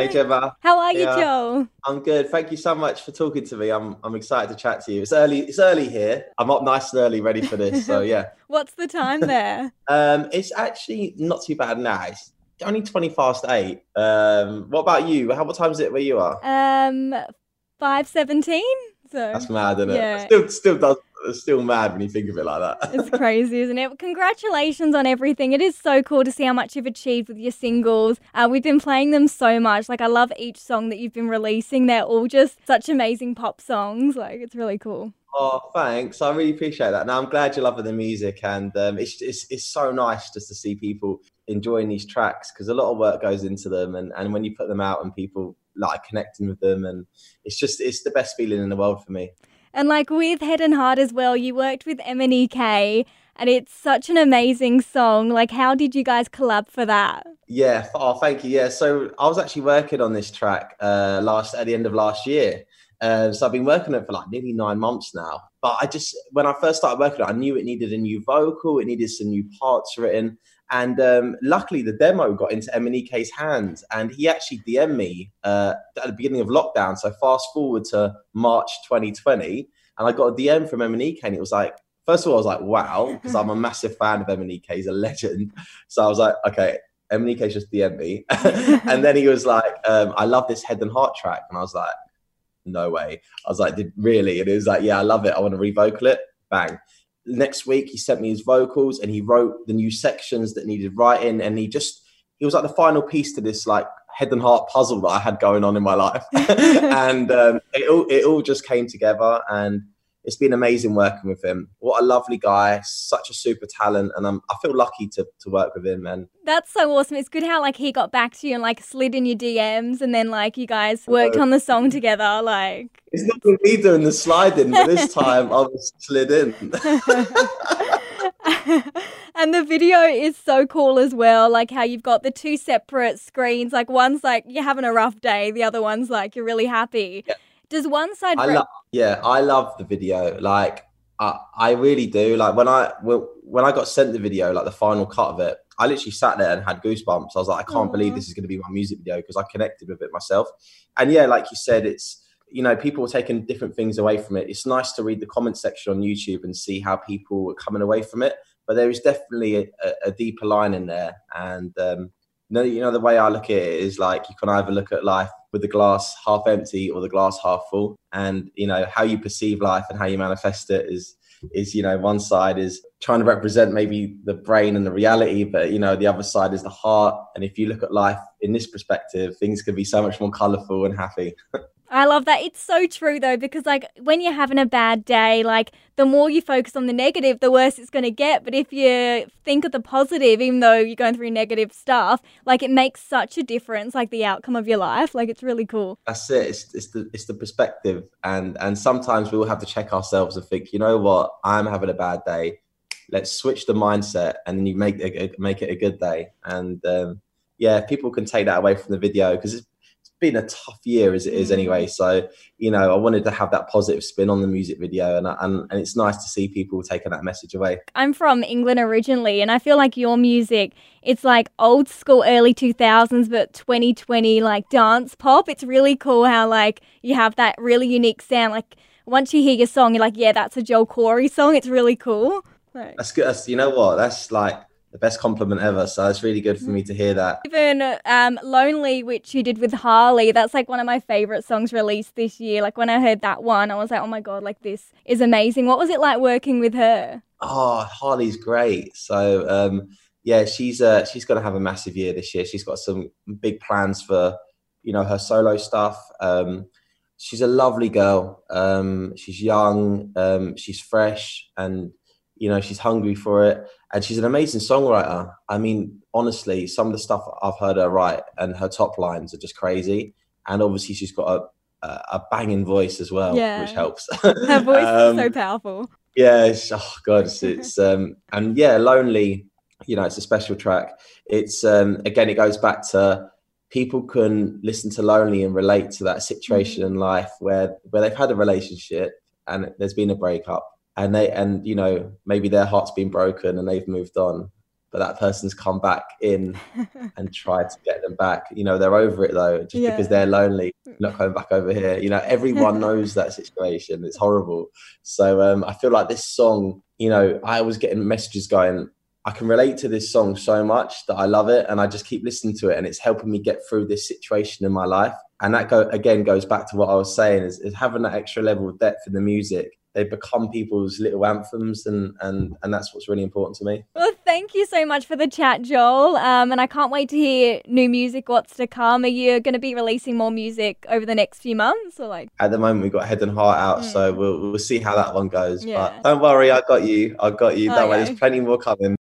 Hey Gemma. How are you, Yeah. Joel? I'm good. Thank you so much for talking to me. I'm I'm excited to chat to you. It's early. It's early here. I'm up nice and early, ready for this. So yeah. What's the time there? Um, it's actually not too bad now. It's only twenty past eight. Um, what about you? How what time is it where you are? Um, five seventeen. So That's mad, isn't it? yeah. Still, still does. It's still mad when you think of it like that. it's crazy, isn't it? Congratulations on everything. It is so cool to see how much you've achieved with your singles. Uh, we've been playing them so much. Like, I love each song that you've been releasing. They're all just such amazing pop songs. Like, it's really cool. Oh, thanks. I really appreciate that. Now I'm glad you're loving the music, and um, it's, it's it's so nice just to see people enjoying these tracks because a lot of work goes into them, and and when you put them out and people like connecting with them, and it's just it's the best feeling in the world for me. And like with Head and Heart as well, you worked with MNEK, and it's such an amazing song. Like, how did you guys collab for that? Yeah. Oh, thank you. Yeah. So I was actually working on this track uh, last at the end of last year. Uh, so I've been working on it for like nearly nine months now. But I just when I first started working on it, I knew it needed a new vocal, it needed some new parts written. And um, luckily, the demo got into MNEK's hands, and he actually DM'd me uh, at the beginning of lockdown. So fast forward to March 2020, and I got a DM from MNEK, and it was like, first of all, I was like, wow, because I'm a massive fan of MNEK, he's a legend. So I was like, okay, MNEK's just DM'd me, and then he was like, um, I love this Head and Heart track, and I was like, no way. I was like, did really? And he was like, yeah, I love it. I want to revocal it. Bang next week he sent me his vocals and he wrote the new sections that needed writing. And he just he was like the final piece to this like head and heart puzzle that I had going on in my life. And um, it all it all just came together. And it's been amazing working with him what a lovely guy such a super talent and I'm, I feel lucky to, to work with him and That's so awesome. It's good how like he got back to you and like slid in your DMs, and then like you guys worked on the song together. Like, it's not me doing the sliding but this time I was slid in and the video is so cool as well. Like how you've got the two separate screens. Like one's like you're having a rough day, the other one's like you're really happy. Yeah. Does one side? I love, yeah, I love the video. Like, I, I really do. Like when I when, I got sent the video, like the final cut of it, I literally sat there and had goosebumps. I was like, I can't believe this is going to be my music video because I connected with it myself. And yeah, like you said, it's you know people are taking different things away from it. It's nice to read the comment section on YouTube and see how people are coming away from it. But there is definitely a, a, a deeper line in there, and um, no, you know the way I look at it is like you can either look at life with the glass half empty or the glass half full, and you know how you perceive life and how you manifest it is is you know one side is trying to represent maybe the brain and the reality, but you know the other side is the heart. And if you look at life in this perspective, things can be so much more colourful and happy. I love that. It's so true though, because like when you're having a bad day, like the more you focus on the negative, the worse it's going to get. But if you think of the positive, even though you're going through negative stuff, like it makes such a difference, like the outcome of your life. Like it's really cool. That's it. It's, it's the it's the perspective, and and sometimes we will have to check ourselves and think, you know what, I'm having a bad day. Let's switch the mindset, and then you make it make it a good day. And um, yeah, people can take that away from the video because been a tough year as it is mm. anyway. So you know, I wanted to have that positive spin on the music video, and and and it's nice to see people taking that message away. I'm from England originally, and I feel like your music, it's like old school, early 2000s, but 2020, like dance pop. It's really cool how, like, you have that really unique sound. Like, once you hear your song, you're like, yeah, that's a Joel Corry song. It's really cool. Like, That's good. That's, you know what? That's like the best compliment ever. So it's really good for me to hear that. even um, Lonely, which you did with Harlee, that's like one of my favorite songs released this year. Like, when I heard that one, I was like, oh my God, like, this is amazing. What was it like working with her? Oh, Harlee's great. So um, yeah, she's uh, she's going to have a massive year this year. She's got some big plans for you know her solo stuff. Um, she's a lovely girl. Um, she's young. Um, she's fresh, and you know she's hungry for it. And she's an amazing songwriter. I mean, honestly, some of the stuff I've heard her write and her top lines are just crazy. And obviously, she's got a a, a banging voice as well, Yeah. which helps. Her voice Um, is so powerful. yeah, oh god, it's, it's um and yeah, lonely. You know, it's a special track. It's um again, it goes back to people can listen to lonely and relate to that situation in life where where they've had a relationship and there's been a breakup and they and you know maybe their heart's been broken and they've moved on but that person's come back in and tried to get them back. You know, they're over it though, just yeah. because they're lonely, not coming back over here. You know, everyone knows that situation. It's horrible. So um, I feel like this song, you know, I was getting messages going, I can relate to this song so much that I love it, and I just keep listening to it, and it's helping me get through this situation in my life. And that go again goes back to what I was saying: is, is having that extra level of depth in the music they become people's little anthems and and and that's what's really important to me. Well thank you so much for the chat joel. Um, and i can't wait to hear new music what's to come. Are you going to be releasing more music over the next few months or like? At the moment we've got head and heart out mm. so we'll, we'll see how that one goes yeah. but don't worry i got you. I got you. Don't worry there's plenty more coming